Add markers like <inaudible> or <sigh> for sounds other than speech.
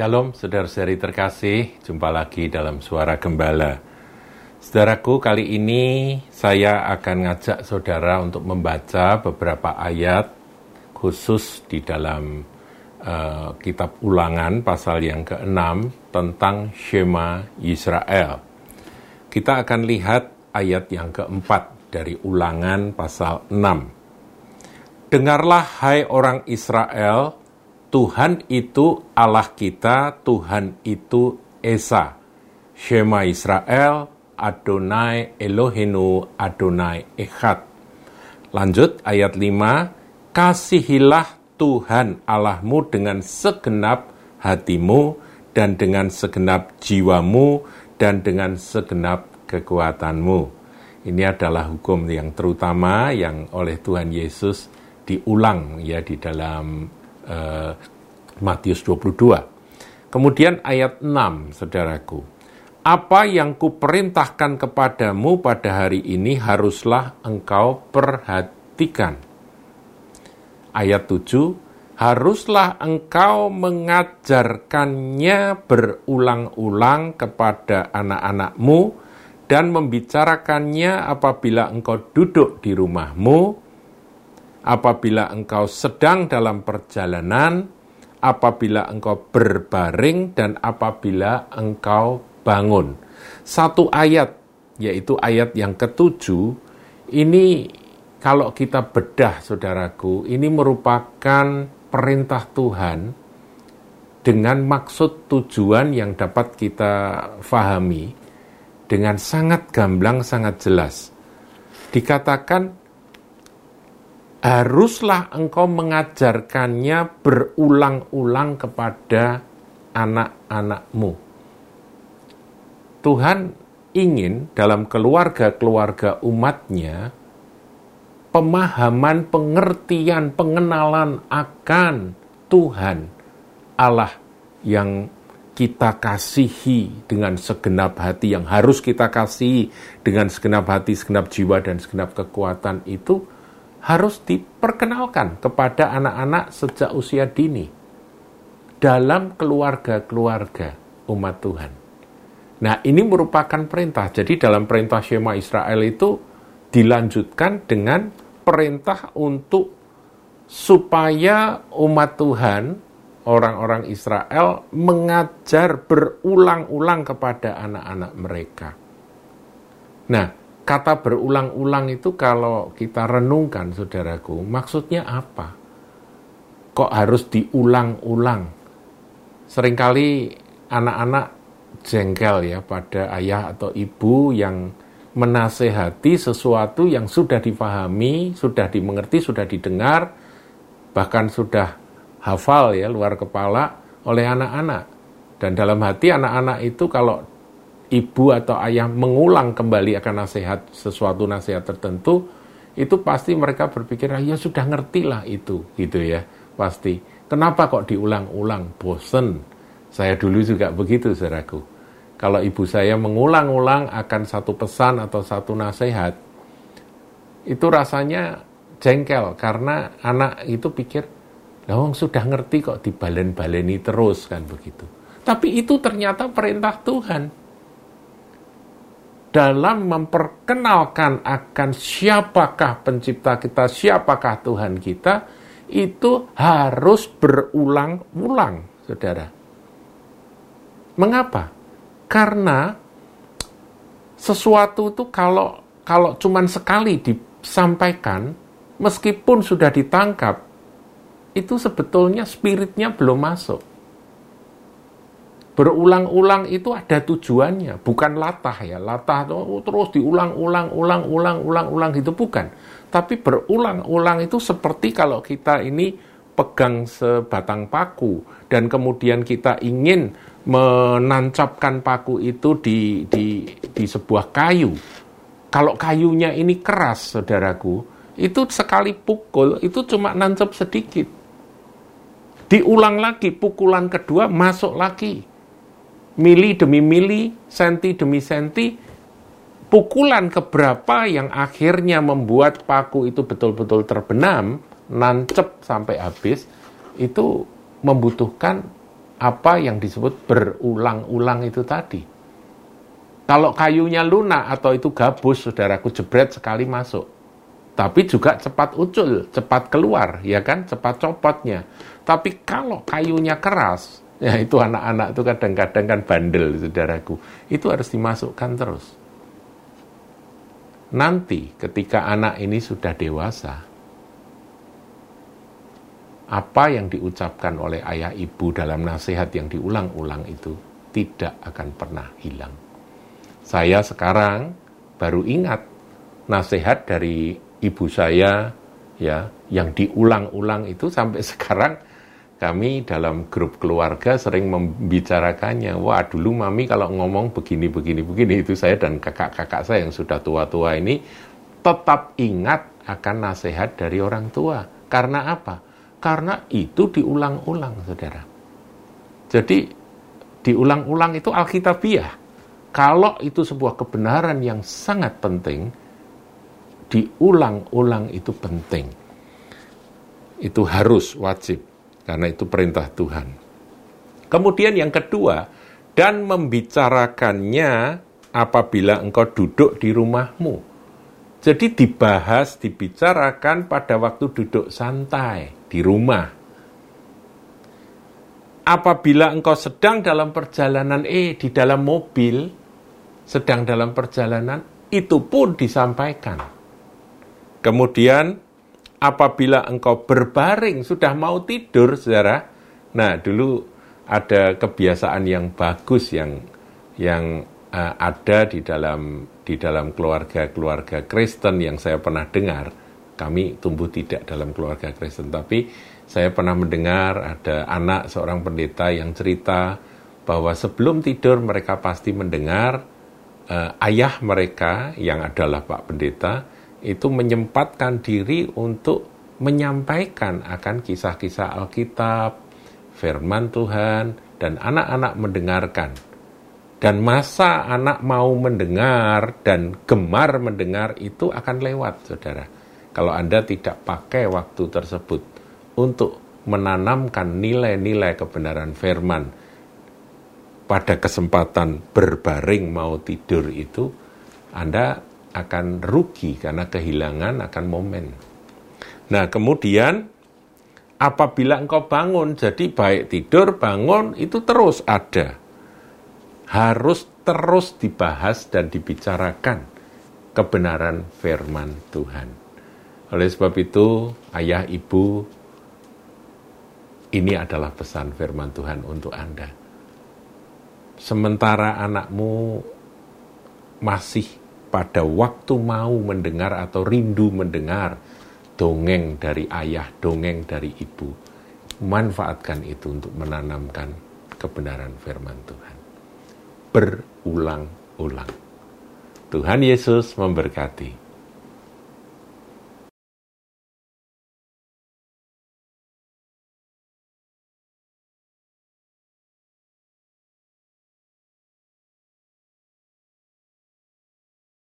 Shalom, saudara-saudari terkasih. Jumpa lagi dalam Suara Gembala. Saudaraku, kali ini saya akan ngajak saudara untuk membaca beberapa ayat khusus di dalam uh, kitab ulangan pasal yang ke-6 tentang Shema Israel. Kita akan lihat ayat yang keempat dari ulangan pasal 6. Dengarlah hai orang Israel, Tuhan itu Allah kita, Tuhan itu Esa. Shema Israel, Adonai Elohenu, Adonai Echad. Lanjut ayat 5, Kasihilah Tuhan Allahmu dengan segenap hatimu dan dengan segenap jiwamu dan dengan segenap kekuatanmu. Ini adalah hukum yang terutama yang oleh Tuhan Yesus diulang ya di dalam uh, Matius 22. Kemudian ayat 6, saudaraku. Apa yang kuperintahkan kepadamu pada hari ini haruslah engkau perhatikan. Ayat 7, haruslah engkau mengajarkannya berulang-ulang kepada anak-anakmu dan membicarakannya apabila engkau duduk di rumahmu, apabila engkau sedang dalam perjalanan, apabila engkau berbaring, dan apabila engkau bangun. Satu ayat, yaitu ayat yang ketujuh, ini kalau kita bedah, saudaraku, ini merupakan perintah Tuhan dengan maksud tujuan yang dapat kita fahami dengan sangat gamblang, sangat jelas. Dikatakan haruslah engkau mengajarkannya berulang-ulang kepada anak-anakmu. Tuhan ingin dalam keluarga-keluarga umatnya pemahaman, pengertian, pengenalan akan Tuhan Allah yang kita kasihi dengan segenap hati, yang harus kita kasihi dengan segenap hati, segenap jiwa, dan segenap kekuatan itu harus diperkenalkan kepada anak-anak sejak usia dini dalam keluarga-keluarga umat Tuhan. Nah, ini merupakan perintah. Jadi dalam perintah Shema Israel itu dilanjutkan dengan perintah untuk supaya umat Tuhan, orang-orang Israel mengajar berulang-ulang kepada anak-anak mereka. Nah, kata berulang-ulang itu kalau kita renungkan, saudaraku, maksudnya apa? Kok harus diulang-ulang? Seringkali anak-anak jengkel ya pada ayah atau ibu yang menasehati sesuatu yang sudah difahami, sudah dimengerti, sudah didengar, bahkan sudah hafal ya luar kepala oleh anak-anak. Dan dalam hati anak-anak itu kalau ibu atau ayah mengulang kembali akan nasihat sesuatu nasihat tertentu, itu pasti mereka berpikir, ah, ya sudah ngerti lah itu, gitu ya, pasti. Kenapa kok diulang-ulang? Bosen. Saya dulu juga begitu, saudaraku. Kalau ibu saya mengulang-ulang akan satu pesan atau satu nasihat, itu rasanya jengkel karena anak itu pikir, Lawang sudah ngerti kok dibalen-baleni terus kan begitu. Tapi itu ternyata perintah Tuhan dalam memperkenalkan akan siapakah pencipta kita, siapakah Tuhan kita, itu harus berulang-ulang, saudara. Mengapa? Karena sesuatu itu kalau kalau cuman sekali disampaikan, meskipun sudah ditangkap, itu sebetulnya spiritnya belum masuk berulang-ulang itu ada tujuannya, bukan latah ya. Latah oh, terus diulang-ulang, ulang-ulang, ulang-ulang gitu bukan. Tapi berulang-ulang itu seperti kalau kita ini pegang sebatang paku dan kemudian kita ingin menancapkan paku itu di di di sebuah kayu. Kalau kayunya ini keras, saudaraku, itu sekali pukul itu cuma nancap sedikit. Diulang lagi, pukulan kedua masuk lagi mili demi mili, senti demi senti, pukulan keberapa yang akhirnya membuat paku itu betul-betul terbenam, nancep sampai habis, itu membutuhkan apa yang disebut berulang-ulang itu tadi. Kalau kayunya lunak atau itu gabus, saudaraku jebret sekali masuk. Tapi juga cepat ucul, cepat keluar, ya kan? Cepat copotnya. Tapi kalau kayunya keras, ya itu anak-anak itu kadang-kadang kan bandel, saudaraku. Itu harus dimasukkan terus. Nanti ketika anak ini sudah dewasa, apa yang diucapkan oleh ayah ibu dalam nasihat yang diulang-ulang itu tidak akan pernah hilang. Saya sekarang baru ingat nasihat dari ibu saya ya yang diulang-ulang itu sampai <laughs> sekarang kami dalam grup keluarga sering membicarakannya. Wah, dulu mami kalau ngomong begini, begini, begini, itu saya dan kakak-kakak saya yang sudah tua-tua ini tetap ingat akan nasihat dari orang tua. Karena apa? Karena itu diulang-ulang, saudara. Jadi, diulang-ulang itu Alkitabiah. Kalau itu sebuah kebenaran yang sangat penting, diulang-ulang itu penting. Itu harus wajib karena itu perintah Tuhan. Kemudian yang kedua, dan membicarakannya apabila engkau duduk di rumahmu. Jadi dibahas, dibicarakan pada waktu duduk santai di rumah. Apabila engkau sedang dalam perjalanan, eh di dalam mobil, sedang dalam perjalanan, itu pun disampaikan. Kemudian apabila engkau berbaring sudah mau tidur, saudara. Nah, dulu ada kebiasaan yang bagus yang yang uh, ada di dalam di dalam keluarga-keluarga Kristen yang saya pernah dengar. Kami tumbuh tidak dalam keluarga Kristen, tapi saya pernah mendengar ada anak seorang pendeta yang cerita bahwa sebelum tidur mereka pasti mendengar uh, ayah mereka yang adalah Pak Pendeta itu menyempatkan diri untuk menyampaikan akan kisah-kisah Alkitab, firman Tuhan, dan anak-anak mendengarkan. Dan masa anak mau mendengar dan gemar mendengar itu akan lewat, saudara. Kalau Anda tidak pakai waktu tersebut untuk menanamkan nilai-nilai kebenaran firman pada kesempatan berbaring mau tidur itu, Anda akan rugi karena kehilangan akan momen. Nah, kemudian apabila engkau bangun, jadi baik tidur, bangun, itu terus ada. Harus terus dibahas dan dibicarakan kebenaran firman Tuhan. Oleh sebab itu, ayah, ibu, ini adalah pesan firman Tuhan untuk Anda. Sementara anakmu masih pada waktu mau mendengar atau rindu mendengar dongeng dari ayah, dongeng dari ibu. Manfaatkan itu untuk menanamkan kebenaran firman Tuhan. Berulang-ulang. Tuhan Yesus memberkati.